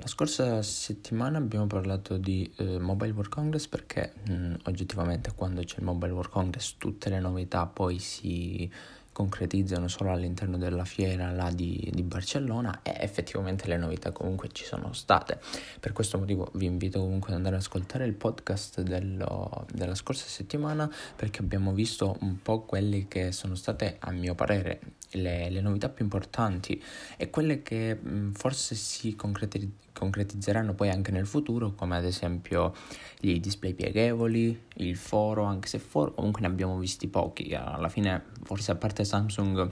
La scorsa settimana abbiamo parlato di eh, Mobile World Congress perché mh, oggettivamente quando c'è il Mobile World Congress tutte le novità poi si concretizzano solo all'interno della fiera là di, di, Barcellona e effettivamente le novità comunque ci sono state. Per questo motivo vi invito comunque ad andare ad ascoltare il podcast dello, della scorsa settimana perché abbiamo visto un po' quelle che sono state a mio parere le, le novità più importanti e quelle che mh, forse si concretizzano concretizzeranno poi anche nel futuro, come ad esempio i display pieghevoli, il foro, anche se foro comunque ne abbiamo visti pochi, alla fine forse a parte Samsung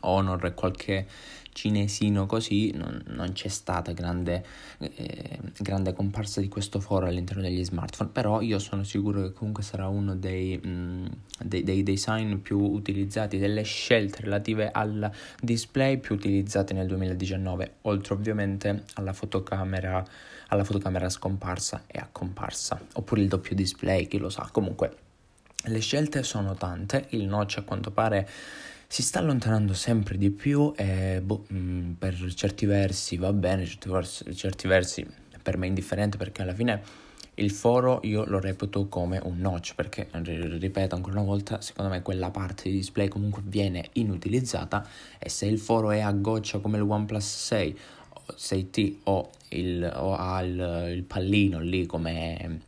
Honor e qualche cinesino così non, non c'è stata grande, eh, grande, comparsa di questo foro all'interno degli smartphone però io sono sicuro che comunque sarà uno dei, mh, mm, dei, dei design più utilizzati delle scelte relative al display più utilizzate nel 2019 oltre ovviamente alla fotocamera alla fotocamera scomparsa e a comparsa oppure il doppio display chi lo sa. Comunque le scelte sono tante il notch a quanto pare si sta allontanando sempre di più e boh, mm, per certi versi va bene, certi versi, certi versi per me è indifferente perché alla fine il foro io lo reputo come un notch perché, ripeto ancora una volta, secondo me quella parte di display comunque viene inutilizzata e se il foro è a goccia come il OnePlus 6, 6T o, il, o ha il, il pallino lì come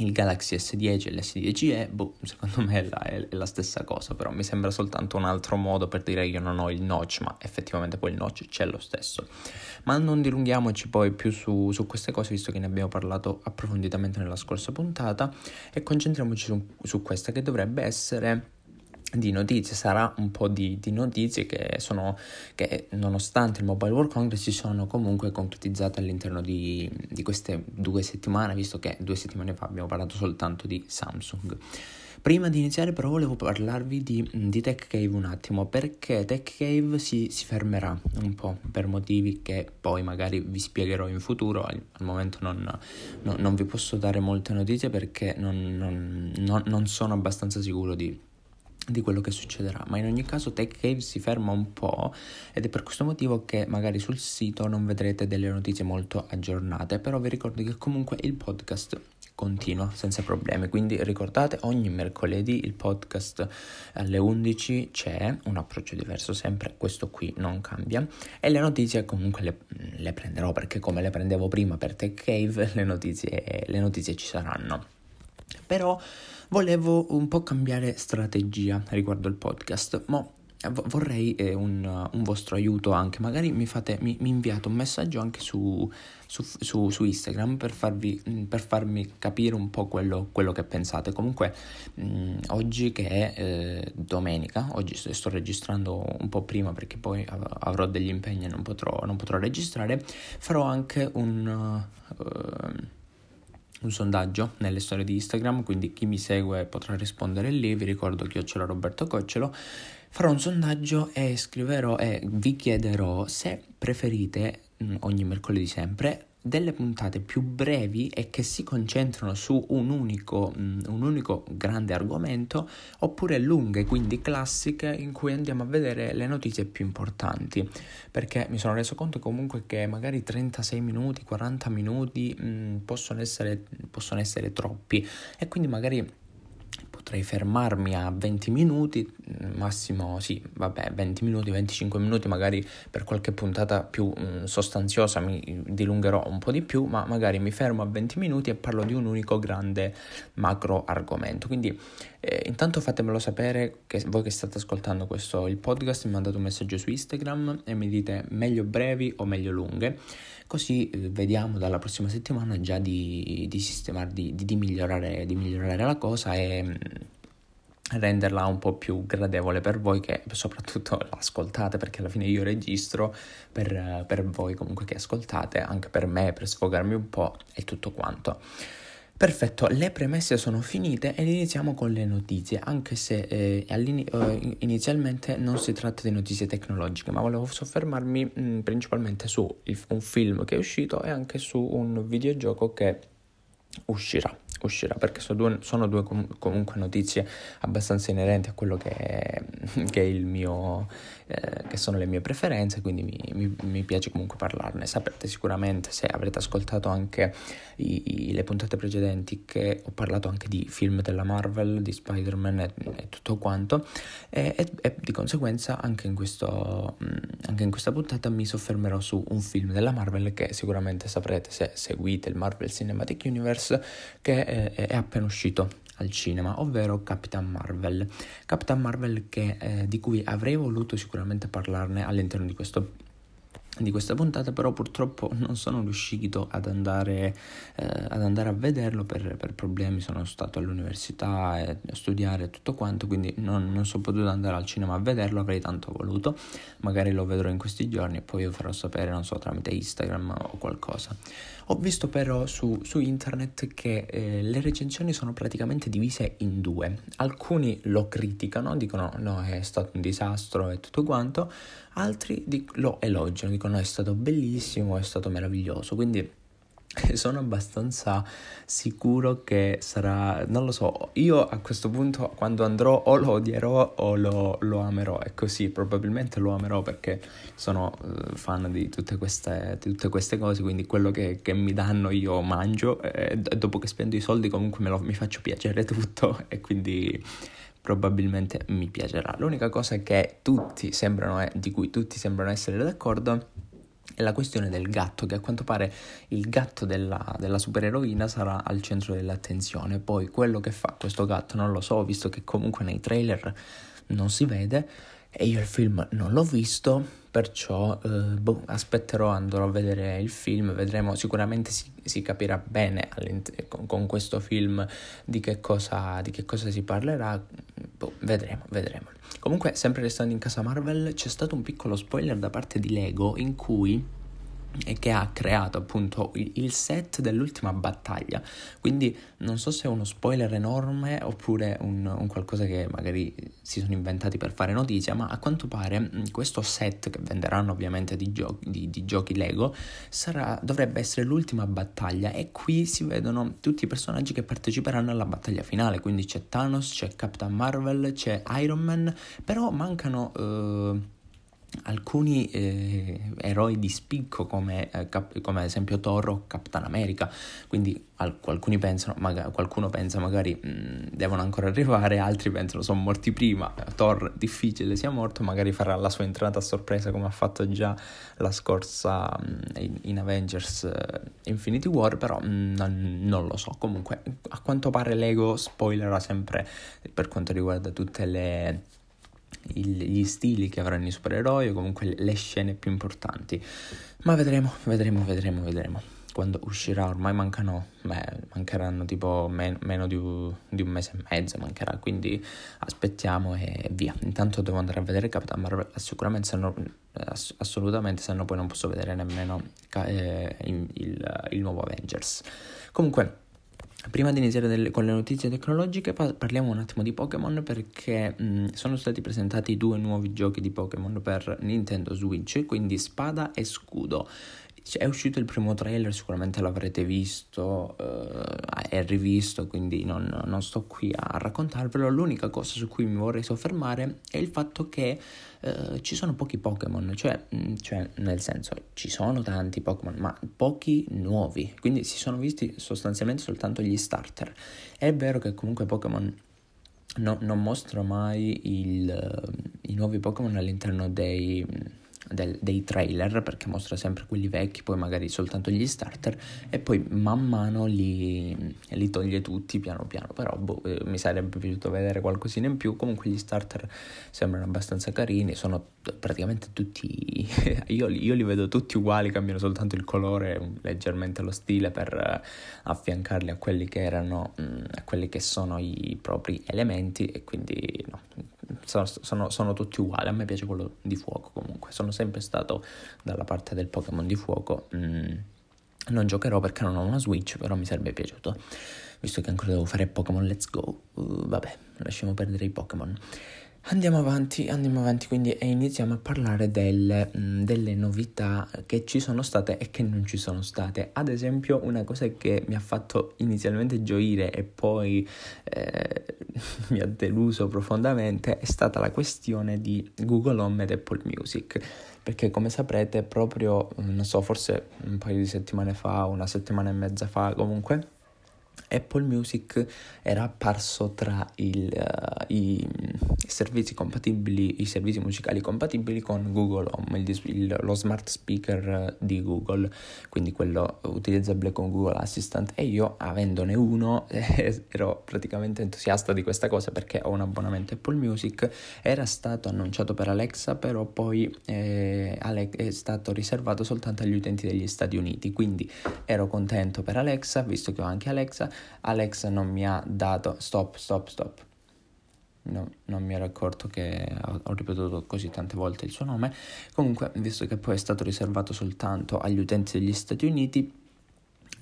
il Galaxy S10 e l'S10e, boh, secondo me è la, è la, stessa cosa, però mi sembra soltanto un altro modo per dire che io non ho il notch, ma effettivamente poi il notch c'è lo stesso. Ma non dilunghiamoci poi più su, su queste cose, visto che ne abbiamo parlato approfonditamente nella scorsa puntata, e concentriamoci su, su questa che dovrebbe essere di notizie, sarà un po' di, di, notizie che sono che nonostante il Mobile World Congress si sono comunque concretizzate all'interno di, di queste due settimane, visto che due settimane fa abbiamo parlato soltanto di Samsung. Prima di iniziare però volevo parlarvi di, di Tech Cave un attimo. Perché Tech Cave si, si, fermerà un po' per motivi che poi magari vi spiegherò in futuro, al, al momento non, non, non, vi posso dare molte notizie perché non, non sono abbastanza sicuro di di quello che succederà, ma in ogni caso Tech Cave si ferma un po' ed è per questo motivo che magari sul sito non vedrete delle notizie molto aggiornate, però vi ricordo che comunque il podcast continua senza problemi, quindi ricordate ogni mercoledì il podcast alle 11 c'è un approccio diverso sempre, questo qui non cambia. E le notizie comunque le, le prenderò perché come le prendevo prima per Tech Cave le notizie, le notizie ci saranno. Però volevo un po' cambiare strategia riguardo il podcast, ma vorrei eh, un, un, vostro aiuto anche, magari mi, fate, mi, mi inviate un messaggio anche su, su, su, su Instagram per, farvi, mm, per, farmi capire un po' quello, quello che pensate. Comunque mh, mm, oggi che è eh, domenica, oggi sto registrando un po' prima perché poi avrò degli impegni e non potrò, non potrò registrare, farò anche un... Uh, un sondaggio nelle storie di Instagram, quindi chi mi segue potrà rispondere lì, vi ricordo l'ho Roberto Coccelo, farò un sondaggio e scriverò e vi chiederò se preferite mm, ogni mercoledì sempre delle puntate più brevi e che si concentrano su un unico, mm, un unico grande argomento oppure lunghe, quindi classiche in cui andiamo a vedere le notizie più importanti. Perché mi sono reso conto comunque che magari 36 minuti, 40 minuti mh, mm, possono, essere, possono essere troppi. E quindi magari potrei fermarmi a 20 minuti, massimo sì, vabbè, 20 minuti, 25 minuti, magari per qualche puntata più mh, mm, sostanziosa mi dilungherò un po' di più, ma magari mi fermo a 20 minuti e parlo di un unico grande macro argomento. Quindi eh, intanto fatemelo sapere che voi che state ascoltando questo il podcast mi mandate un messaggio su Instagram e mi dite meglio brevi o meglio lunghe. Così eh, vediamo dalla prossima settimana già di, di sistemare, di, di, migliorare, di migliorare la cosa e mm, renderla un po' più gradevole per voi che soprattutto l'ascoltate perché alla fine io registro per, per voi comunque che ascoltate anche per me per sfogarmi un po' e tutto quanto Perfetto, le premesse sono finite ed iniziamo con le notizie, anche se eh, eh, inizialmente non si tratta di notizie tecnologiche, ma volevo soffermarmi mh, mm, principalmente su il, un film che è uscito e anche su un videogioco che uscirà uscirà perché sono due, sono due com- comunque notizie abbastanza inerenti a quello che è, che è il, mio, eh, che sono le mie preferenze, quindi mi, mi, mi, piace comunque parlarne. Saprete sicuramente se avrete ascoltato anche i, i, le puntate precedenti che ho parlato anche di film della Marvel, di Spider-Man e, e tutto quanto e, e, e, di conseguenza anche in, questo, anche in questa puntata mi soffermerò su un film della Marvel che sicuramente saprete se seguite il Marvel Cinematic Universe che è, appena uscito al cinema, ovvero Capitan Marvel. Capitan Marvel che, eh, di cui avrei voluto sicuramente parlarne all'interno di questo di questa puntata, però purtroppo non sono riuscito ad andare, eh, ad andare a vederlo per, per, problemi, sono stato all'università e a studiare tutto quanto, quindi non, non, sono potuto andare al cinema a vederlo, avrei tanto voluto, magari lo vedrò in questi giorni e poi vi farò sapere, non so, tramite Instagram o qualcosa. Ho visto però su, su internet che eh, le recensioni sono praticamente divise in due. Alcuni lo criticano, dicono no, è stato un disastro e tutto quanto, altri dic- lo elogiano, dicono è stato bellissimo, è stato meraviglioso. Quindi sono abbastanza sicuro che sarà, non lo so, io a questo punto quando andrò o lo odierò o lo, lo amerò e così probabilmente lo amerò perché sono uh, fan di tutte, queste, di tutte queste cose, quindi quello che, che mi danno io mangio e dopo che spendo i soldi comunque lo, mi faccio piacere tutto e quindi probabilmente mi piacerà. L'unica cosa che tutti sembrano, di cui tutti sembrano essere d'accordo è la questione del gatto, che a quanto pare il gatto della, della supereroina sarà al centro dell'attenzione. Poi quello che fa questo gatto non lo so, visto che comunque nei trailer non si vede e io il film non l'ho visto, perciò eh, boh, aspetterò, andrò a vedere il film, vedremo, sicuramente si, si capirà bene con, con, questo film di che cosa, di che cosa si parlerà, boh, vedremo, vedremo. Comunque, sempre restando in casa Marvel, c'è stato un piccolo spoiler da parte di Lego in cui e che ha creato appunto il set dell'ultima battaglia. Quindi non so se è uno spoiler enorme oppure un, un, qualcosa che magari si sono inventati per fare notizia, ma a quanto pare mm, questo set che venderanno ovviamente di, gio- di, di giochi Lego sarà, dovrebbe essere l'ultima battaglia e qui si vedono tutti i personaggi che parteciperanno alla battaglia finale, quindi c'è Thanos, c'è Captain Marvel, c'è Iron Man, però mancano... Uh, alcuni eh, eroi di spicco come, eh, cap- come, ad esempio Thor o Capitan America, quindi al- pensano, maga- qualcuno pensa magari mm, devono ancora arrivare, altri pensano sono morti prima, Thor difficile sia morto, magari farà la sua entrata a sorpresa come ha fatto già la scorsa mh, mm, in, in, Avengers uh, Infinity War, però mh, mm, non, non, lo so, comunque a quanto pare Lego spoilerà sempre per quanto riguarda tutte le il, gli stili che avranno i supereroi o comunque le scene più importanti. Ma vedremo, vedremo, vedremo, vedremo. Quando uscirà, ormai mancano, beh, mancheranno tipo men- meno di, u- di, un mese e mezzo, mancherà, quindi aspettiamo e via. Intanto devo andare a vedere Capitan Marvel, sicuramente se ass- assolutamente, se no poi non posso vedere nemmeno eh, il, il, il nuovo Avengers. Comunque, Prima di iniziare delle, con le notizie tecnologiche parliamo un attimo di Pokémon perché mh, sono stati presentati due nuovi giochi di Pokémon per Nintendo Switch, quindi Spada e Scudo. È uscito il primo trailer, sicuramente l'avrete visto eh, rivisto, quindi non, non, sto qui a raccontarvelo. L'unica cosa su cui mi vorrei soffermare è il fatto che eh, ci sono pochi Pokémon, cioè, mm, cioè, nel senso ci sono tanti Pokémon, ma pochi nuovi, quindi si sono visti sostanzialmente soltanto gli starter. È vero che comunque Pokémon no, non mostra mai il, i nuovi Pokémon all'interno dei del, dei trailer perché mostra sempre quelli vecchi, poi magari soltanto gli starter e poi man mano li, li toglie tutti piano piano, però boh, eh, mi sarebbe piaciuto vedere qualcosina in più, comunque gli starter sembrano abbastanza carini, sono praticamente tutti, io, io li vedo tutti uguali, cambiano soltanto il colore, leggermente lo stile per uh, affiancarli a quelli che erano, um, a quelli che sono i propri elementi e quindi no, sono, sono, sono, tutti uguali. A me piace quello di fuoco comunque. Sono sempre stato dalla parte del Pokémon di fuoco. Mm, non giocherò perché non ho una Switch, però mi sarebbe piaciuto. Visto che ancora devo fare Pokémon Let's Go. Uh, vabbè, lasciamo perdere i Pokémon. Andiamo avanti, andiamo avanti quindi e iniziamo a parlare delle, mh, delle, novità che ci sono state e che non ci sono state. Ad esempio una cosa che mi ha fatto inizialmente gioire e poi eh, mi ha deluso profondamente è stata la questione di Google Home ed Apple Music. Perché come saprete proprio, non so, forse un paio di settimane fa, una settimana e mezza fa comunque, Apple Music era apparso tra il, uh, i servizi compatibili, i servizi musicali compatibili con Google Home, il, il, lo smart speaker di Google, quindi quello utilizzabile con Google Assistant. E io, avendone uno, eh, ero praticamente entusiasta di questa cosa perché ho un abbonamento Apple Music. Era stato annunciato per Alexa, però poi eh, è stato riservato soltanto agli utenti degli Stati Uniti. Quindi ero contento per Alexa, visto che ho anche Alexa. Alexa non mi ha dato stop, stop, stop no, non mi ero accorto che ho, ripetuto così tante volte il suo nome. Comunque, visto che poi è stato riservato soltanto agli utenti degli Stati Uniti,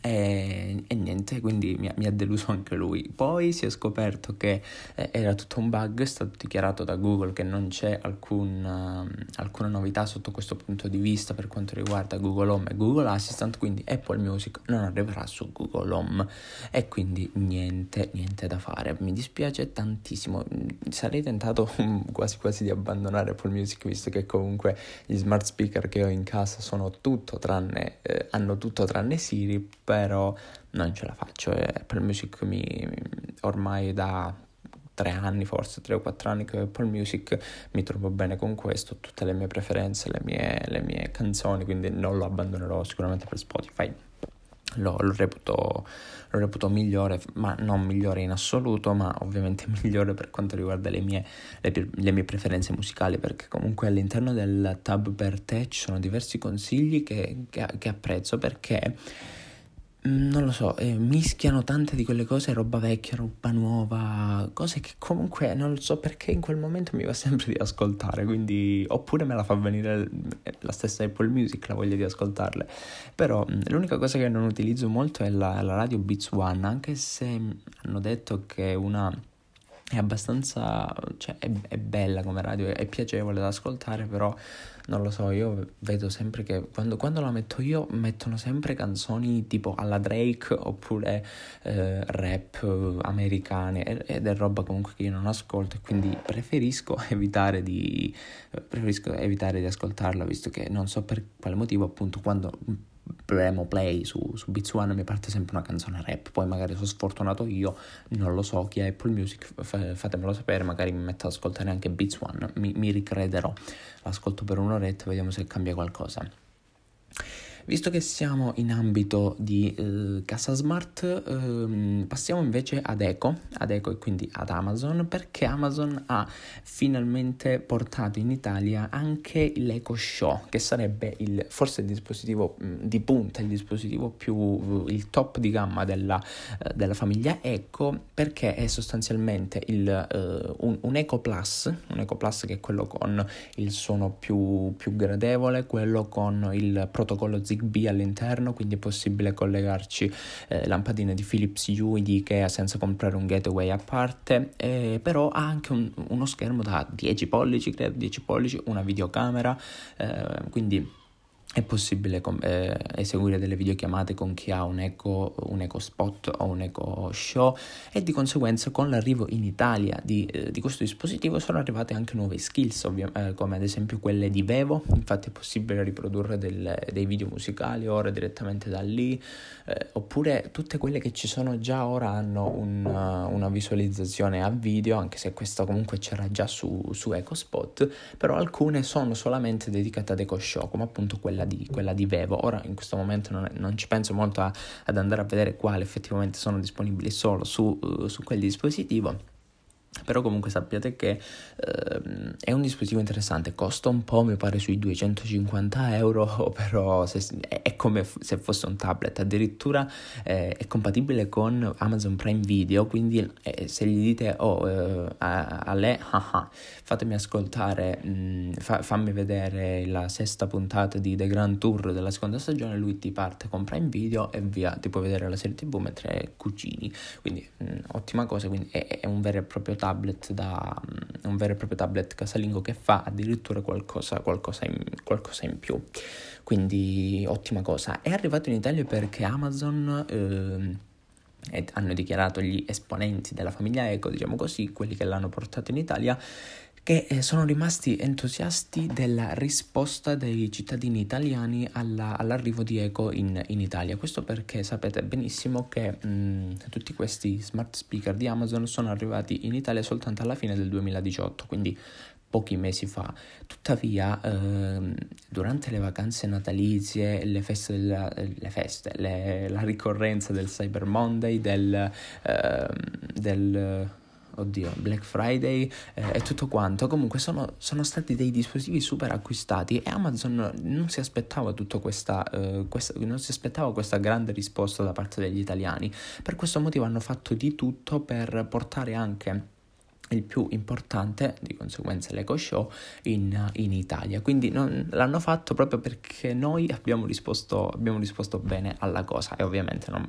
e, e, niente, quindi mi, mi, ha deluso anche lui. Poi si è scoperto che eh, era tutto un bug, è stato dichiarato da Google che non c'è alcun, uh, alcuna novità sotto questo punto di vista per quanto riguarda Google Home e Google Assistant, quindi Apple Music non arriverà su Google Home e quindi niente, niente da fare. Mi dispiace tantissimo, sarei tentato quasi quasi di abbandonare Apple Music visto che comunque gli smart speaker che ho in casa sono tutto tranne, eh, hanno tutto tranne Siri, però non ce la faccio. E Apple Music mi, ormai da tre anni, forse tre o quattro anni che ho Apple Music, mi trovo bene con questo, tutte le mie preferenze, le mie, le mie canzoni, quindi non lo abbandonerò sicuramente per Spotify. Lo, lo, reputo, lo, reputo, migliore, ma non migliore in assoluto, ma ovviamente migliore per quanto riguarda le mie, le, le mie preferenze musicali, perché comunque all'interno del tab per te ci sono diversi consigli che, che, che apprezzo perché non lo so, eh, mischiano tante di quelle cose, roba vecchia, roba nuova, cose che comunque non so perché in quel momento mi va sempre di ascoltare, quindi oppure me la fa venire la stessa Apple Music, la voglia di ascoltarle. Però mm, l'unica cosa che non utilizzo molto è la, la radio Beats One, anche se hanno detto che una è abbastanza, cioè è, è, bella come radio, è piacevole da ascoltare, però non lo so, io vedo sempre che quando, quando la metto io mettono sempre canzoni tipo alla Drake oppure eh, rap americane ed è roba comunque che io non ascolto e quindi preferisco evitare di, preferisco evitare di ascoltarla visto che non so per quale motivo appunto quando premo play su, su Beats One mi parte sempre una canzone rap, poi magari sono sfortunato io, non lo so, chi ha Apple Music f- fatemelo sapere, magari mi metto ad ascoltare anche Beats One, mi, mi ricrederò, l'ascolto per un'oretta, vediamo se cambia qualcosa. Visto che siamo in ambito di eh, casa smart, eh, passiamo invece ad Eco, ad Eco e quindi ad Amazon, perché Amazon ha finalmente portato in Italia anche l'Eco Show, che sarebbe il, forse il dispositivo mh, di punta, il dispositivo più, il top di gamma della, uh, della famiglia Eco, perché è sostanzialmente il, uh, un, un, Eco Plus, un Eco Plus che è quello con il suono più, più gradevole, quello con il protocollo Zigbee ZigBee all'interno, quindi è possibile collegarci eh, lampadine di Philips Hue di Ikea senza comprare un gateway a parte, eh, però ha anche un, uno schermo da 10 pollici, credo 10 pollici, una videocamera, eh, quindi è possibile eh, eseguire delle videochiamate con chi ha un eco, un eco spot o un eco show e di conseguenza con l'arrivo in Italia di, eh, di questo dispositivo sono arrivate anche nuove skills ovvia- eh, come ad esempio quelle di Vevo. Infatti è possibile riprodurre del, dei video musicali ora direttamente da lì eh, oppure tutte quelle che ci sono già ora hanno un, uh, una visualizzazione a video anche se questa comunque c'era già su, su EcoSpot però alcune sono solamente dedicate ad Eco Show come appunto quella di, quella di Vevo. Ora in questo momento non, non ci penso molto a, ad andare a vedere quali effettivamente sono disponibili solo su, uh, su quel dispositivo però comunque sappiate che eh, è un dispositivo interessante, costa un po', mi pare sui 250 euro, però se, è come se fosse un tablet, addirittura eh, è compatibile con Amazon Prime Video, quindi eh, se gli dite oh, eh, a, a, lei, haha, fatemi ascoltare, mh, mm, fa, fammi vedere la sesta puntata di The Grand Tour della seconda stagione, lui ti parte con Prime Video e via, ti puoi vedere la serie tv mentre cucini, quindi mh, mm, ottima cosa, quindi è, è un vero e proprio tablet tablet da un vero e proprio tablet casalingo che fa addirittura qualcosa, qualcosa, in, qualcosa in più. Quindi ottima cosa. È arrivato in Italia perché Amazon eh, hanno dichiarato gli esponenti della famiglia Eco, diciamo così, quelli che l'hanno portato in Italia, che eh, sono rimasti entusiasti della risposta dei cittadini italiani alla, all'arrivo di Eco in, in, Italia. Questo perché sapete benissimo che mh, mm, tutti questi smart speaker di Amazon sono arrivati in Italia soltanto alla fine del 2018, quindi pochi mesi fa. Tuttavia, ehm, durante le vacanze natalizie, le feste, della, le feste le, la ricorrenza del Cyber Monday, del, ehm, del oddio, Black Friday eh, e tutto quanto. Comunque sono, sono, stati dei dispositivi super acquistati e Amazon non si aspettava tutta questa, eh, questa, non si aspettava questa grande risposta da parte degli italiani. Per questo motivo hanno fatto di tutto per portare anche il più importante, di conseguenza l'Eco Show, in, in Italia. Quindi non, l'hanno fatto proprio perché noi abbiamo risposto, abbiamo risposto bene alla cosa e ovviamente non,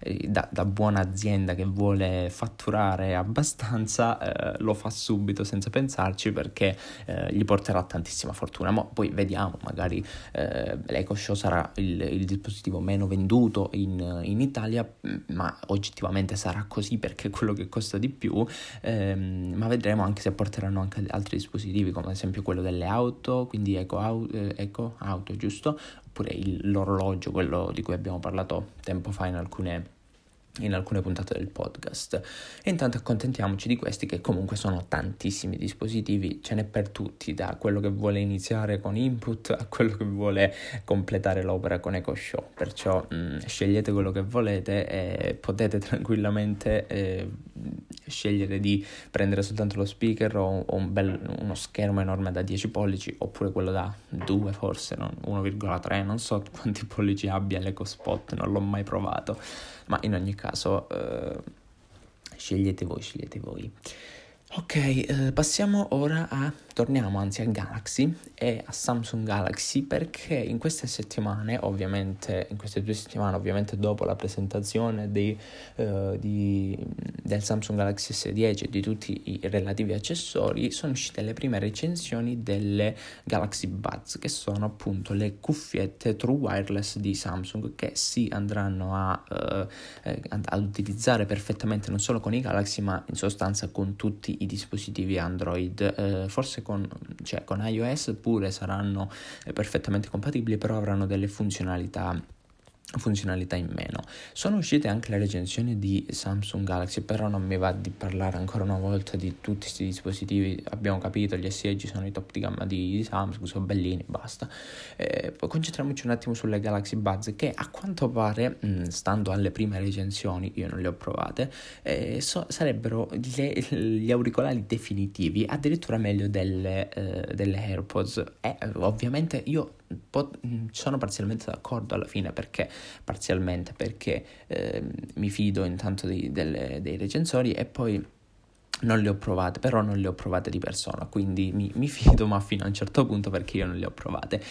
eh, da, da, buona azienda che vuole fatturare abbastanza eh, lo fa subito senza pensarci perché eh, gli porterà tantissima fortuna. Ma poi vediamo, magari eh, l'Eco Show sarà il, il, dispositivo meno venduto in, in, Italia, ma oggettivamente sarà così perché quello che costa di più. Ehm, ma vedremo anche se porteranno anche altri dispositivi come ad esempio quello delle auto, quindi Eco, au, eh, Eco Auto, giusto? Oppure l'orologio, quello di cui abbiamo parlato tempo fa in alcune in alcune puntate del podcast. E intanto accontentiamoci di questi che comunque sono tantissimi dispositivi, ce n'è per tutti, da quello che vuole iniziare con input a quello che vuole completare l'opera con EcoShow. Perciò mh, mm, scegliete quello che volete e potete tranquillamente eh, scegliere di prendere soltanto lo speaker o, o un bel, uno schermo enorme da 10 pollici oppure quello da 2 forse, no? 1,3, non so quanti pollici abbia l'EcoSpot, non l'ho mai provato ma in ogni caso eh, scegliete voi, scegliete voi. Ok, eh, passiamo ora a torniamo anzi a Galaxy e a Samsung Galaxy perché in queste settimane, ovviamente, in queste due settimane, ovviamente dopo la presentazione dei, uh, di, del Samsung Galaxy S10 e di tutti i relativi accessori, sono uscite le prime recensioni delle Galaxy Buds, che sono appunto le cuffiette True Wireless di Samsung che si andranno a, uh, ad utilizzare perfettamente non solo con i Galaxy ma in sostanza con tutti i dispositivi Android, uh, forse con, cioè, con iOS pure saranno eh, perfettamente compatibili, però avranno delle funzionalità funzionalità in meno. Sono uscite anche le recensioni di Samsung Galaxy, però non mi va di parlare ancora una volta di tutti questi dispositivi. Abbiamo capito, gli S10 sono i top di gamma di, Samsung, sono bellini, basta. Eh, concentriamoci un attimo sulle Galaxy Buds che a quanto pare, mh, mm, stando alle prime recensioni, io non le ho provate, eh, so, sarebbero le, gli auricolari definitivi, addirittura meglio delle, eh, delle AirPods. E ovviamente io pot- sono parzialmente d'accordo alla fine perché parzialmente perché eh, mi fido intanto di, delle, dei recensori e poi non le ho provate, però non le ho provate di persona, quindi mi, mi fido ma fino a un certo punto perché io non le ho provate.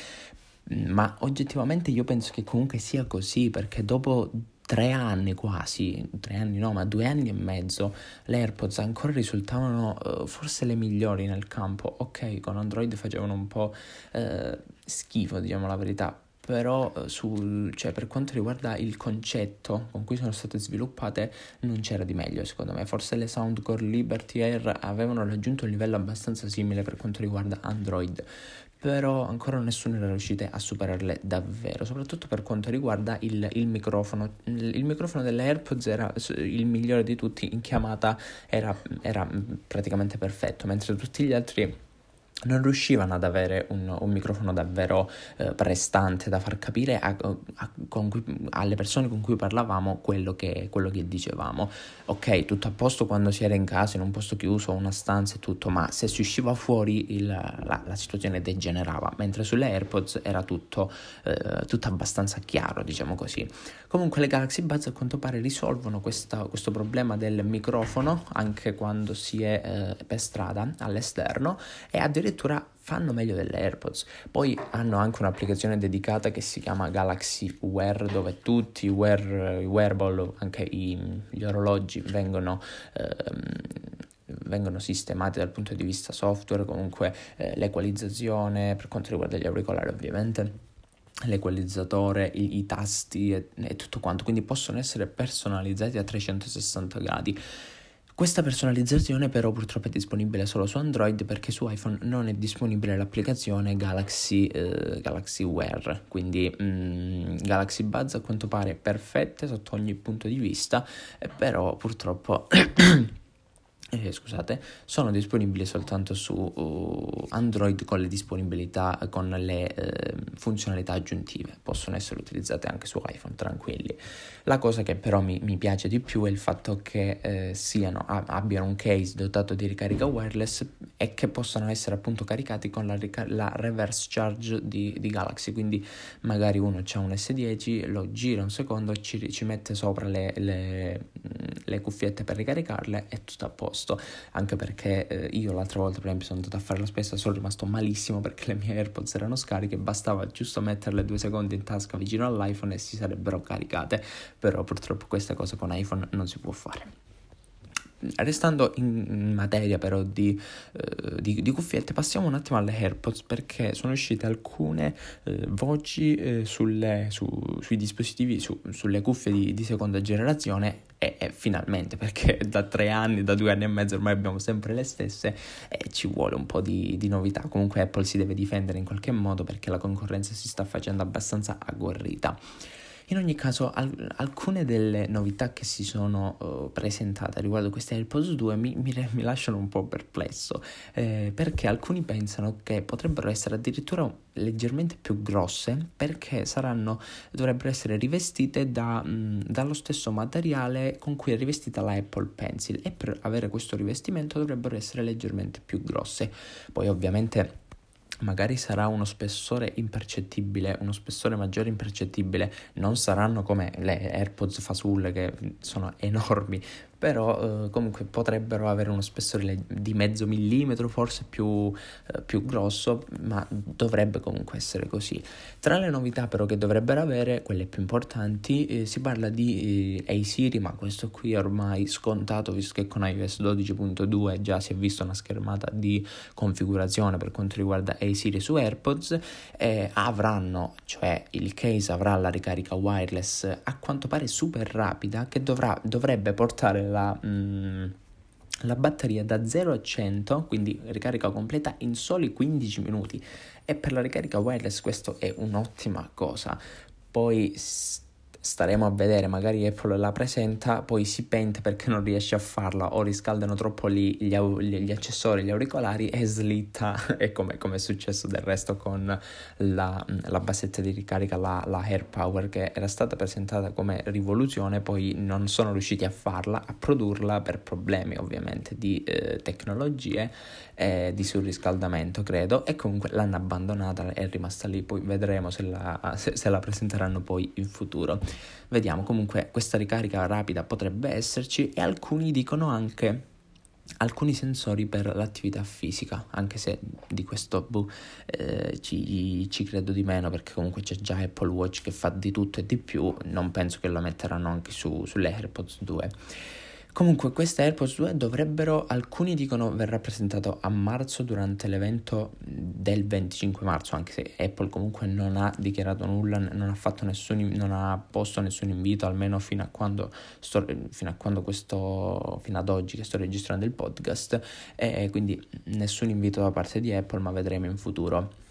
Ma oggettivamente io penso che comunque sia così perché dopo tre anni quasi, tre anni no, ma due anni e mezzo, le AirPods ancora risultavano uh, forse le migliori nel campo. Ok, con Android facevano un po' uh, schifo, diciamo la verità, però eh, sul, cioè, per quanto riguarda il concetto con cui sono state sviluppate non c'era di meglio secondo me forse le Soundcore Liberty Air avevano raggiunto un livello abbastanza simile per quanto riguarda Android però ancora nessuno era riuscito a superarle davvero, soprattutto per quanto riguarda il, il microfono. Il, microfono delle AirPods era il migliore di tutti, in chiamata era, era praticamente perfetto, mentre tutti gli altri non riuscivano ad avere un, un microfono davvero eh, prestante da far capire a, a, cui, alle persone con cui parlavamo quello che, quello che, dicevamo. Ok, tutto a posto quando si era in casa, in un posto chiuso, una stanza e tutto, ma se si usciva fuori il, la, la, situazione degenerava, mentre sulle AirPods era tutto, eh, tutto, abbastanza chiaro, diciamo così. Comunque le Galaxy Buds a quanto pare risolvono questa, questo problema del microfono anche quando si è eh, per strada all'esterno e addirittura addirittura fanno meglio delle AirPods. Poi hanno anche un'applicazione dedicata che si chiama Galaxy Wear, dove tutti i, wear, i wearable, anche i, gli orologi, vengono, ehm, vengono sistemati dal punto di vista software, comunque eh, l'equalizzazione per quanto riguarda gli auricolari ovviamente l'equalizzatore, i, i tasti e, e, tutto quanto, quindi possono essere personalizzati a 360 gradi. Questa personalizzazione però purtroppo è disponibile solo su Android perché su iPhone non è disponibile l'applicazione Galaxy, eh, Galaxy Wear, quindi mm, Galaxy Buds a quanto pare è perfetta sotto ogni punto di vista, eh, però purtroppo eh, scusate, sono disponibili soltanto su uh, Android con le disponibilità, con le eh, funzionalità aggiuntive, possono essere utilizzate anche su iPhone, tranquilli. La cosa che però mi, mi piace di più è il fatto che eh, siano, abbiano un case dotato di ricarica wireless e che possano essere appunto caricati con la, rica- la reverse charge di, di, Galaxy, quindi magari uno ha un S10, lo gira un secondo e ci, ci mette sopra le, le, le cuffiette per ricaricarle e tutto a posto posto, anche perché eh, io l'altra volta per esempio sono andato a fare la spesa, sono rimasto malissimo perché le mie AirPods erano scariche, bastava giusto metterle due secondi in tasca vicino all'iPhone e si sarebbero caricate, però purtroppo questa cosa con iPhone non si può fare. Restando in materia però di, eh, di, di, cuffiette, passiamo un attimo alle AirPods perché sono uscite alcune eh, voci eh, sulle, su, sui dispositivi, su, sulle cuffie di, di seconda generazione e, e, finalmente perché da tre anni, da due anni e mezzo ormai abbiamo sempre le stesse e ci vuole un po' di, di novità. Comunque Apple si deve difendere in qualche modo perché la concorrenza si sta facendo abbastanza agguerrita. In ogni caso, al- alcune delle novità che si sono uh, presentate riguardo queste AirPods 2 mi, mi, mi lasciano un po' perplesso, eh, perché alcuni pensano che potrebbero essere addirittura leggermente più grosse perché saranno, dovrebbero essere rivestite da, mh, dallo stesso materiale con cui è rivestita la Apple Pencil e per avere questo rivestimento dovrebbero essere leggermente più grosse. Poi ovviamente magari sarà uno spessore impercettibile, uno spessore maggiore impercettibile, non saranno come le AirPods fasulle che sono enormi, però eh, comunque potrebbero avere uno spessore di mezzo millimetro, forse più, eh, più, grosso, ma dovrebbe comunque essere così. Tra le novità però che dovrebbero avere, quelle più importanti, eh, si parla di eh, A-Siri, ma questo qui è ormai scontato visto che con iOS 12.2 già si è vista una schermata di configurazione per quanto riguarda A-Siri su AirPods, avranno, cioè il case avrà la ricarica wireless a quanto pare super rapida che dovrà, dovrebbe portare la, mm, la batteria da 0 a 100, quindi ricarica completa in soli 15 minuti e per la ricarica wireless questo è un'ottima cosa. Poi staremo a vedere, magari Apple la presenta, poi si pente perché non riesce a farla o riscaldano troppo gli, au- gli accessori, gli auricolari e slitta, e come, come è successo del resto con la, la bassetta di ricarica, la, la Air Power che era stata presentata come rivoluzione, poi non sono riusciti a farla, a produrla per problemi ovviamente di eh, tecnologie e di surriscaldamento credo e comunque l'hanno abbandonata, è rimasta lì, poi vedremo se la, se, se la presenteranno poi in futuro. Vediamo comunque questa ricarica rapida potrebbe esserci e alcuni dicono anche alcuni sensori per l'attività fisica, anche se di questo boh, eh, ci, ci, credo di meno perché comunque c'è già Apple Watch che fa di tutto e di più, non penso che lo metteranno anche su, sulle AirPods 2. Comunque queste AirPods 2 dovrebbero, alcuni dicono verrà presentato a marzo durante l'evento del 25 marzo, anche se Apple comunque non ha dichiarato nulla, non ha, nessun, non ha posto nessun invito, almeno fino a quando, sto, fino a quando questo, fino ad oggi che sto registrando il podcast, e quindi nessun invito da parte di Apple, ma vedremo in futuro.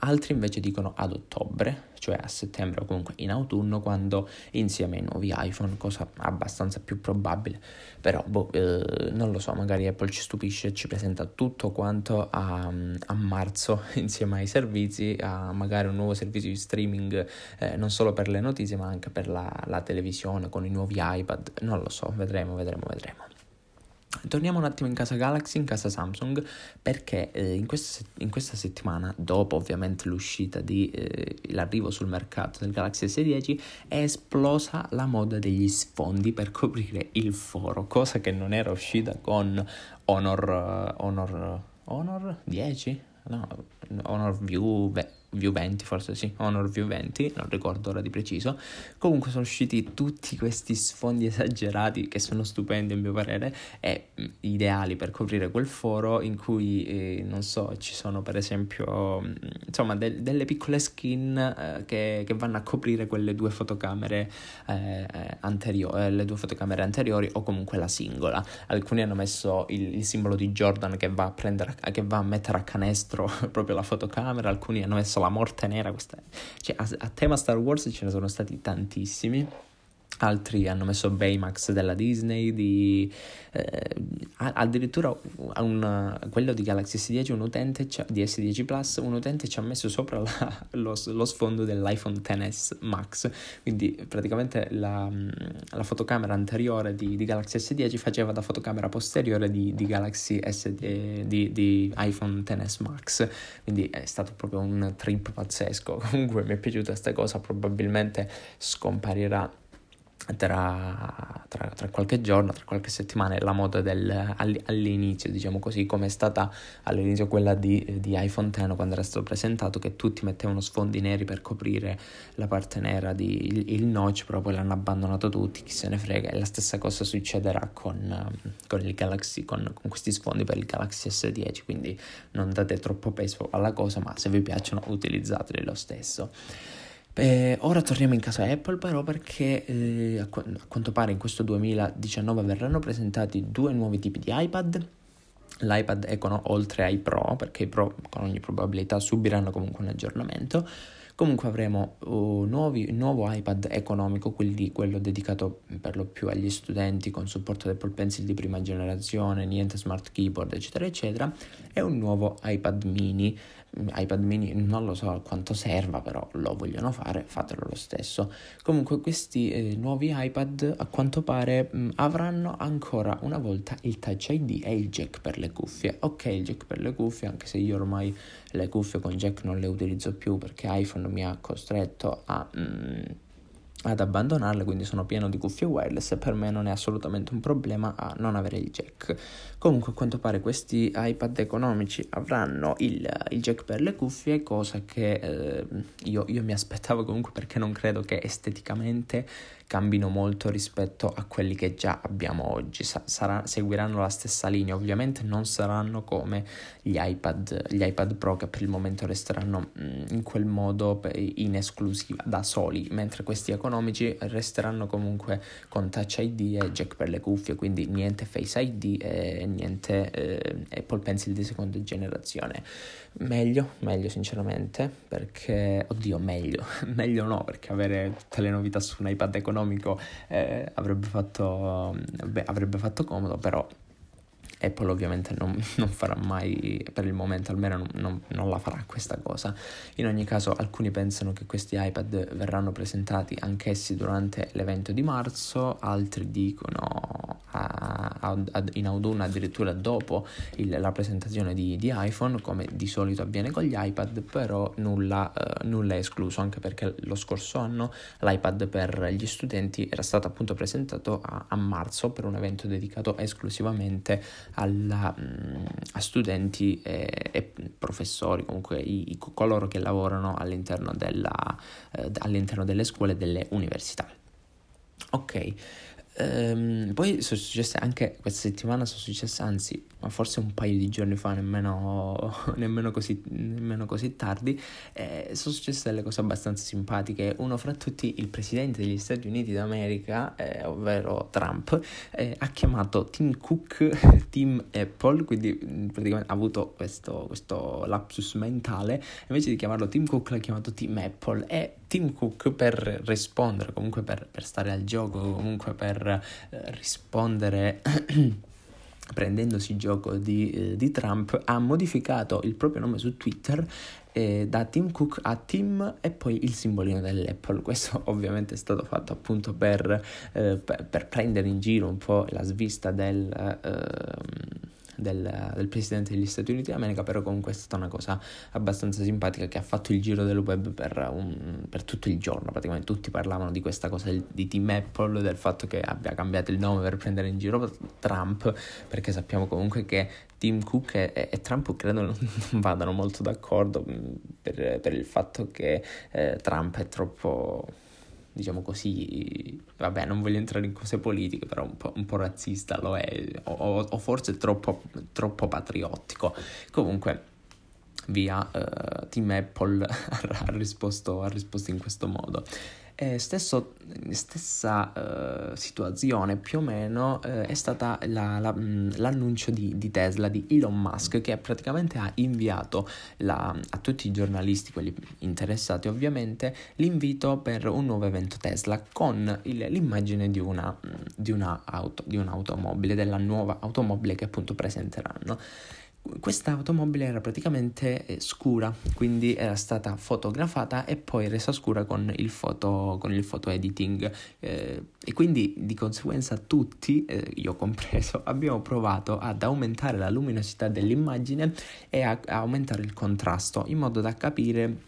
Altri invece dicono ad ottobre, cioè a settembre o comunque in autunno, quando insieme ai nuovi iPhone, cosa abbastanza più probabile. Però boh, eh, non lo so, magari Apple ci stupisce e ci presenta tutto quanto a, a, marzo insieme ai servizi, a magari un nuovo servizio di streaming eh, non solo per le notizie ma anche per la, la televisione con i nuovi iPad. Non lo so, vedremo, vedremo, vedremo. Torniamo un attimo in casa Galaxy, in casa Samsung, perché eh, in, questa, in, questa, settimana, dopo ovviamente l'uscita di eh, l'arrivo sul mercato del Galaxy S10, è esplosa la moda degli sfondi per coprire il foro, cosa che non era uscita con Honor, uh, Honor, Honor 10? No, Honor View, beh, View 20, forse sì, Honor View 20, non ricordo ora di preciso. Comunque sono usciti tutti questi sfondi esagerati che sono stupendi a mio parere e mh, ideali per coprire quel foro in cui, eh, non so, ci sono per esempio, mh, insomma, de- delle piccole skin eh, che, che, vanno a coprire quelle due fotocamere eh, anteriori, eh, le due fotocamere anteriori o comunque la singola. Alcuni hanno messo il, il simbolo di Jordan che va a prendere, che va a mettere a canestro proprio la fotocamera, alcuni hanno messo la morte nera, questa... cioè, a, a tema Star Wars ce ne sono stati tantissimi altri hanno messo Baymax della Disney, di, eh, addirittura un, quello di Galaxy S10, un utente di S10 Plus, un utente ci ha messo sopra la, lo, lo, sfondo dell'iPhone XS Max, quindi praticamente la, la fotocamera anteriore di, di, Galaxy S10 faceva da fotocamera posteriore di, di Galaxy S, di, di iPhone XS Max, quindi è stato proprio un trip pazzesco, comunque mi è piaciuta questa cosa, probabilmente scomparirà tra, tra, tra, qualche giorno, tra qualche settimana, la moda del, all'inizio, diciamo così, come è stata all'inizio quella di, di, iPhone X quando era stato presentato, che tutti mettevano sfondi neri per coprire la parte nera di il, il notch, però poi l'hanno abbandonato tutti, chi se ne frega, e la stessa cosa succederà con, con il Galaxy, con, con questi sfondi per il Galaxy S10, quindi non date troppo peso alla cosa, ma se vi piacciono utilizzateli lo stesso. Eh, ora torniamo in casa Apple però perché eh, a, qu- a, quanto pare in questo 2019 verranno presentati due nuovi tipi di iPad. L'iPad Econo oltre ai Pro, perché i Pro con ogni probabilità subiranno comunque un aggiornamento. Comunque avremo uh, nuovo iPad economico, quindi quello dedicato per lo più agli studenti con supporto del Apple Pencil di prima generazione, niente smart keyboard, eccetera, eccetera, e un nuovo iPad mini iPad mini non lo so quanto serva, però lo vogliono fare, fatelo lo stesso. Comunque questi eh, nuovi iPad a quanto pare mh, avranno ancora una volta il Touch ID e il jack per le cuffie. Ok, il jack per le cuffie, anche se io ormai le cuffie con jack non le utilizzo più perché iPhone mi ha costretto a... Mh, ad abbandonarle, quindi sono pieno di cuffie wireless e per me non è assolutamente un problema a non avere il jack. Comunque a quanto pare questi iPad economici avranno il, il jack per le cuffie, cosa che eh, io, io mi aspettavo comunque perché non credo che esteticamente cambino molto rispetto a quelli che già abbiamo oggi. Sa- sarà, seguiranno la stessa linea, ovviamente non saranno come gli iPad, gli iPad Pro che per il momento resteranno mm, in quel modo in esclusiva da soli, mentre questi economici resteranno comunque con Touch ID e jack per le cuffie, quindi niente Face ID e niente eh, Apple Pencil di seconda generazione. Meglio, meglio sinceramente, perché, oddio, meglio, meglio no, perché avere tutte le novità su un iPad economico eh, avrebbe, fatto, beh, avrebbe fatto comodo, però Apple ovviamente non, non, farà mai, per il momento almeno non, non, non, la farà questa cosa. In ogni caso alcuni pensano che questi iPad verranno presentati anch'essi durante l'evento di marzo, altri dicono a, a, a, in autunno addirittura dopo il, la presentazione di, di, iPhone, come di solito avviene con gli iPad, però nulla, uh, nulla è escluso, anche perché lo scorso anno l'iPad per gli studenti era stato appunto presentato a marzo per un evento dedicato esclusivamente alla, mm, a studenti e, e, professori, comunque i, i, coloro che lavorano all'interno, della, eh, all'interno delle scuole e delle università. Ok, Ehm, poi sono successe anche questa settimana, sono successe anzi, ma forse un paio di giorni fa, nemmeno, nemmeno, così, nemmeno così, tardi, eh, sono successe delle cose abbastanza simpatiche. Uno fra tutti, il presidente degli Stati Uniti d'America, eh, ovvero Trump, eh, ha chiamato Tim Cook Team Apple, quindi praticamente ha avuto questo, questo lapsus mentale, invece di chiamarlo Tim Cook l'ha chiamato Team Apple e Tim Cook per rispondere, comunque per, per stare al gioco, comunque per eh, rispondere prendendosi gioco di, eh, di, Trump, ha modificato il proprio nome su Twitter eh, da Tim Cook a Tim e poi il simbolino dell'Apple. Questo ovviamente è stato fatto appunto per, eh, per, per prendere in giro un po' la svista del, ehm, del, del, presidente degli Stati Uniti d'America, però comunque è stata una cosa abbastanza simpatica che ha fatto il giro del web per, un, per tutto il giorno, praticamente tutti parlavano di questa cosa di Team Apple, del fatto che abbia cambiato il nome per prendere in giro Trump, perché sappiamo comunque che Tim Cook e, e Trump credo non, non, vadano molto d'accordo per, per il fatto che eh, Trump è troppo diciamo così, vabbè, non voglio entrare in cose politiche, però un po', un po razzista lo è, o, o forse troppo, troppo, patriottico. Comunque, via, uh, Team Apple ha, risposto, ha risposto in questo modo. Eh, stesso, stessa uh, situazione più o meno uh, è stata la, la, mh, l'annuncio di, di, Tesla di Elon Musk che praticamente ha inviato la, a tutti i giornalisti, quelli interessati ovviamente, l'invito per un nuovo evento Tesla con il, l'immagine di, una, di, una auto, di un'automobile, della nuova automobile che appunto presenteranno questa automobile era praticamente eh, scura, quindi era stata fotografata e poi resa scura con il foto, con il foto editing. Eh, e quindi di conseguenza tutti, eh, io compreso, abbiamo provato ad aumentare la luminosità dell'immagine e a, a aumentare il contrasto in modo da capire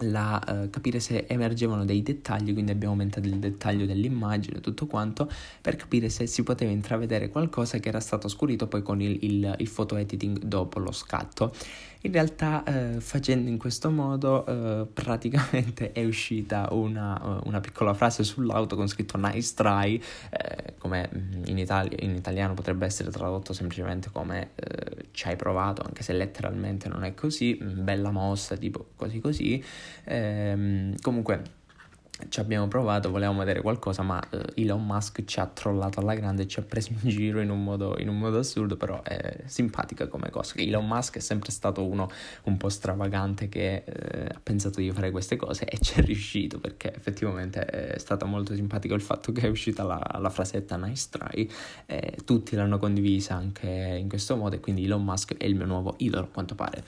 la, uh, capire se emergevano dei dettagli, quindi abbiamo aumentato il dettaglio dell'immagine, tutto quanto, per capire se si poteva intravedere qualcosa che era stato oscurito poi con il, il, il photo editing dopo lo scatto. In realtà eh, facendo in questo modo eh, praticamente è uscita una, una, piccola frase sull'auto con scritto nice try, eh, come mm, in, Itali- in, italiano potrebbe essere tradotto semplicemente come eh, ci hai provato, anche se letteralmente non è così, mm, bella mossa, tipo così così. Ehm, comunque ci abbiamo provato, volevamo vedere qualcosa, ma uh, Elon Musk ci ha trollato alla grande ci ha preso in giro in un modo, in un modo assurdo, però è simpatica come cosa. Elon Musk è sempre stato uno un po' stravagante che uh, ha pensato di fare queste cose e ci è riuscito perché effettivamente è stato molto simpatico il fatto che è uscita la, la frasetta nice try e tutti l'hanno condivisa anche in questo modo e quindi Elon Musk è il mio nuovo idolo a quanto pare.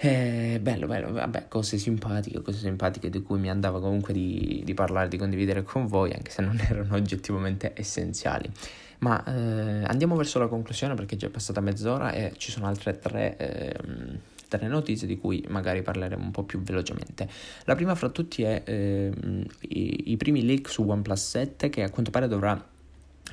Eh, bello, bello, vabbè, cose simpatiche, cose simpatiche di cui mi andava comunque di, di parlare, di condividere con voi, anche se non erano oggettivamente essenziali. Ma eh, andiamo verso la conclusione perché è già passata mezz'ora e ci sono altre tre, eh, tre, notizie di cui magari parleremo un po' più velocemente. La prima fra tutti è ehm, i, i primi leak su OnePlus 7 che a quanto pare dovrà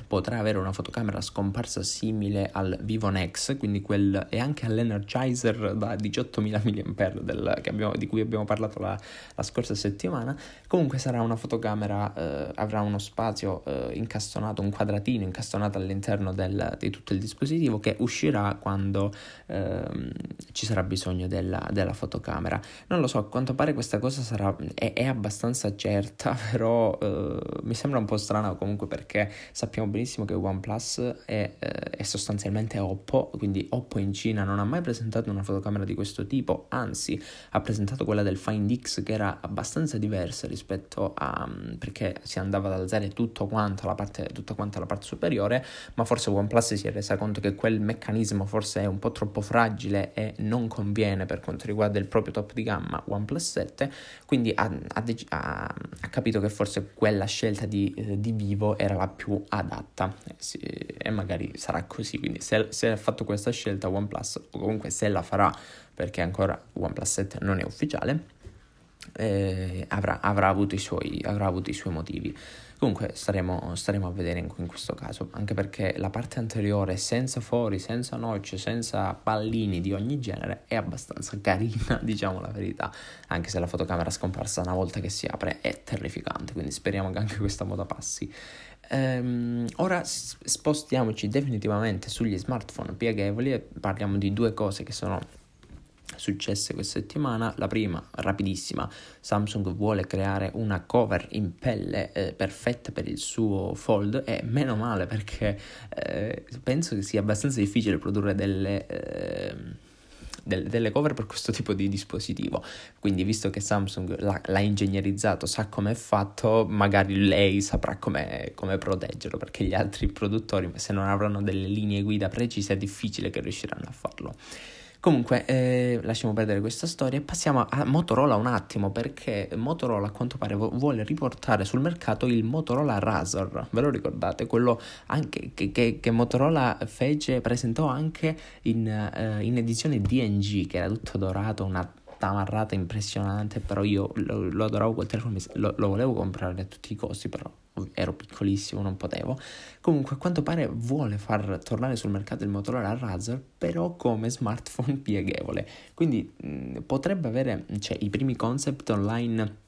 potrà avere una fotocamera scomparsa simile al Vivon X, quindi quel, e anche all'Energizer da 18.000 mAh del, abbiamo, di cui abbiamo parlato la, la, scorsa settimana. Comunque sarà una fotocamera, eh, avrà uno spazio eh, incastonato, un quadratino incastonato all'interno del, di tutto il dispositivo che uscirà quando eh, ci sarà bisogno della, della, fotocamera. Non lo so, a quanto pare questa cosa sarà, è, è abbastanza certa, però eh, mi sembra un po' strana comunque perché sappiamo sappiamo benissimo che OnePlus è, eh, è, sostanzialmente Oppo, quindi Oppo in Cina non ha mai presentato una fotocamera di questo tipo, anzi ha presentato quella del Find X che era abbastanza diversa rispetto a... Mm, perché si andava ad alzare tutto quanto la parte, tutta quanta la parte superiore, ma forse OnePlus si è resa conto che quel meccanismo forse è un po' troppo fragile e non conviene per quanto riguarda il proprio top di gamma OnePlus 7, quindi ha, ha, ha, capito che forse quella scelta di, eh, di Vivo era la più adatta adatta e, eh, e magari sarà così. Quindi se, se, ha fatto questa scelta OnePlus o comunque se la farà perché ancora OnePlus 7 non è ufficiale, eh, avrà, avrà, avuto suoi, avrà, avuto i suoi, motivi. Comunque staremo, staremo a vedere in, in, questo caso, anche perché la parte anteriore senza fori, senza nocce, senza pallini di ogni genere è abbastanza carina, diciamo la verità, anche se la fotocamera scomparsa una volta che si apre è terrificante, quindi speriamo che anche questa moda passi. Ehm, ora spostiamoci definitivamente sugli smartphone pieghevoli e parliamo di due cose che sono successe questa settimana. La prima, rapidissima, Samsung vuole creare una cover in pelle eh, perfetta per il suo Fold e meno male perché eh, penso che sia abbastanza difficile produrre delle... Eh, del, delle cover per questo tipo di dispositivo. Quindi, visto che Samsung l'ha, l'ha ingegnerizzato, sa come è fatto, magari lei saprà come proteggerlo, perché gli altri produttori, se non avranno delle linee guida precise, è difficile che riusciranno a farlo. Comunque, eh, lasciamo perdere questa storia e passiamo a Motorola un attimo perché Motorola a quanto pare vuole riportare sul mercato il Motorola Razor. Ve lo ricordate? Quello anche che, che, che Motorola fece, presentò anche in, uh, in edizione DNG, che era tutto dorato, una tamarrata impressionante, però io lo, lo adoravo quel telefono, lo, lo volevo comprare a tutti i costi, però ero piccolissimo, non potevo. Comunque, a quanto pare vuole far tornare sul mercato il Motorola Razr, però come smartphone pieghevole. Quindi mh, potrebbe avere, cioè, i primi concept online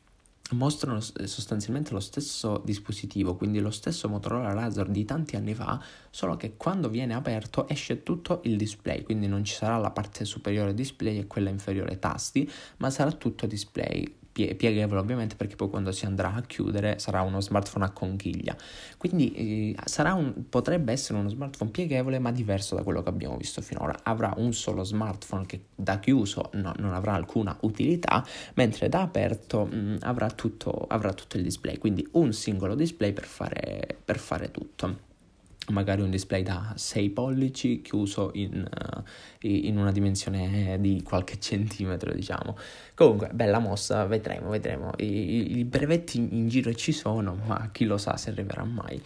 mostrano sostanzialmente lo stesso dispositivo, quindi lo stesso Motorola Razr di tanti anni fa, solo che quando viene aperto esce tutto il display, quindi non ci sarà la parte superiore display e quella inferiore tasti, ma sarà tutto display pie- pieghevole ovviamente perché poi quando si andrà a chiudere sarà uno smartphone a conchiglia. Quindi eh, un, potrebbe essere uno smartphone pieghevole ma diverso da quello che abbiamo visto finora. Avrà un solo smartphone che da chiuso no, non avrà alcuna utilità, mentre da aperto mh, mm, avrà, tutto, avrà tutto il display, quindi un singolo display per fare, per fare tutto magari un display da 6 pollici chiuso in, uh, in, una dimensione di qualche centimetro diciamo. Comunque bella mossa vedremo vedremo. I, i brevetti in giro ci sono ma chi lo sa se arriverà mai.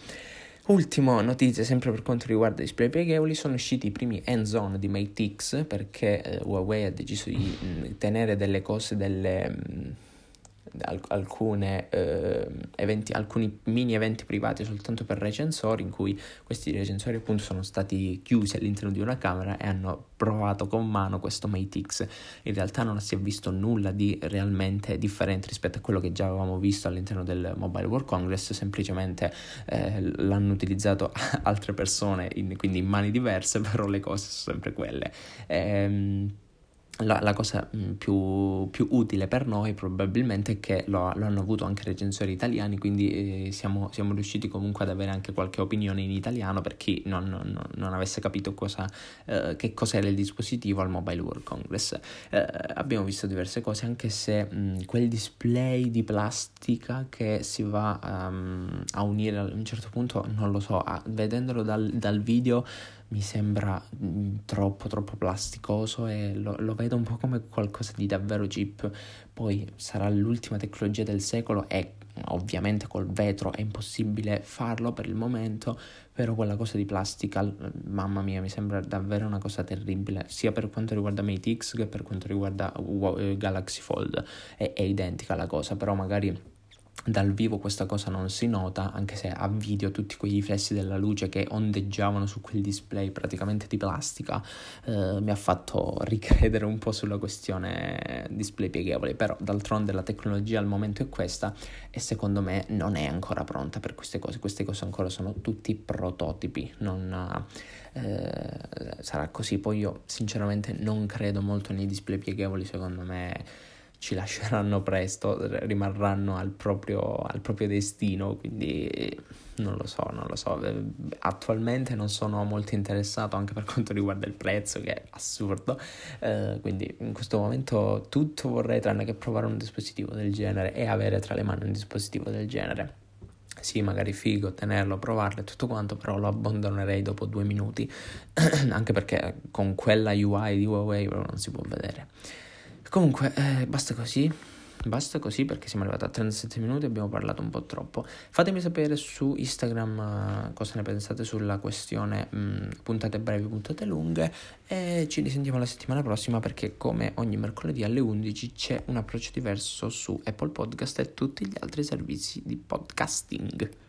Ultima notizia, sempre per quanto riguarda i display pieghevoli, sono usciti i primi hands-on di Mate X perché eh, Huawei ha deciso di mh, mm, tenere delle cose, delle, mh, mm, alcune, eh, eventi, alcuni mini eventi privati soltanto per recensori in cui questi recensori appunto sono stati chiusi all'interno di una camera e hanno provato con mano questo Mate X. In realtà non si è visto nulla di realmente differente rispetto a quello che già avevamo visto all'interno del Mobile World Congress, semplicemente eh, l'hanno utilizzato altre persone, in, quindi in mani diverse, però le cose sono sempre quelle. Ehm, la, la, cosa mm, più, più, utile per noi probabilmente è che lo, lo hanno avuto anche recensori italiani, quindi eh, siamo, siamo, riusciti comunque ad avere anche qualche opinione in italiano per chi non, non, non avesse capito cosa, eh, che cos'era il dispositivo al Mobile World Congress. Eh, abbiamo visto diverse cose, anche se mh, mm, quel display di plastica che si va um, a unire a un certo punto, non lo so, a, vedendolo dal, dal video mi sembra mm, troppo troppo plasticoso e lo, lo, vedo un po' come qualcosa di davvero cheap. Poi sarà l'ultima tecnologia del secolo e ovviamente col vetro è impossibile farlo per il momento, però quella cosa di plastica, mamma mia, mi sembra davvero una cosa terribile, sia per quanto riguarda Mate X che per quanto riguarda uh, Galaxy Fold. È, è identica la cosa, però magari dal vivo questa cosa non si nota, anche se a video tutti quei riflessi della luce che ondeggiavano su quel display praticamente di plastica eh, mi ha fatto ricredere un po' sulla questione display pieghevoli, però d'altronde la tecnologia al momento è questa e secondo me non è ancora pronta per queste cose, queste cose ancora sono tutti prototipi, non, eh, sarà così, poi io sinceramente non credo molto nei display pieghevoli, secondo me ci lasceranno presto, rimarranno al proprio, al proprio destino, quindi non lo so, non lo so. Attualmente non sono molto interessato anche per quanto riguarda il prezzo, che è assurdo. Eh, quindi in questo momento tutto vorrei tranne che provare un dispositivo del genere e avere tra le mani un dispositivo del genere. Sì, magari figo tenerlo, provarlo e tutto quanto, però lo abbandonerei dopo due minuti, anche perché con quella UI di Huawei non si può vedere. Comunque, eh, basta così. Basta così perché siamo arrivati a 37 minuti e abbiamo parlato un po' troppo. Fatemi sapere su Instagram uh, cosa ne pensate sulla questione mh, mm, puntate brevi, puntate lunghe e ci risentiamo la settimana prossima perché come ogni mercoledì alle 11 c'è un approccio diverso su Apple Podcast e tutti gli altri servizi di podcasting.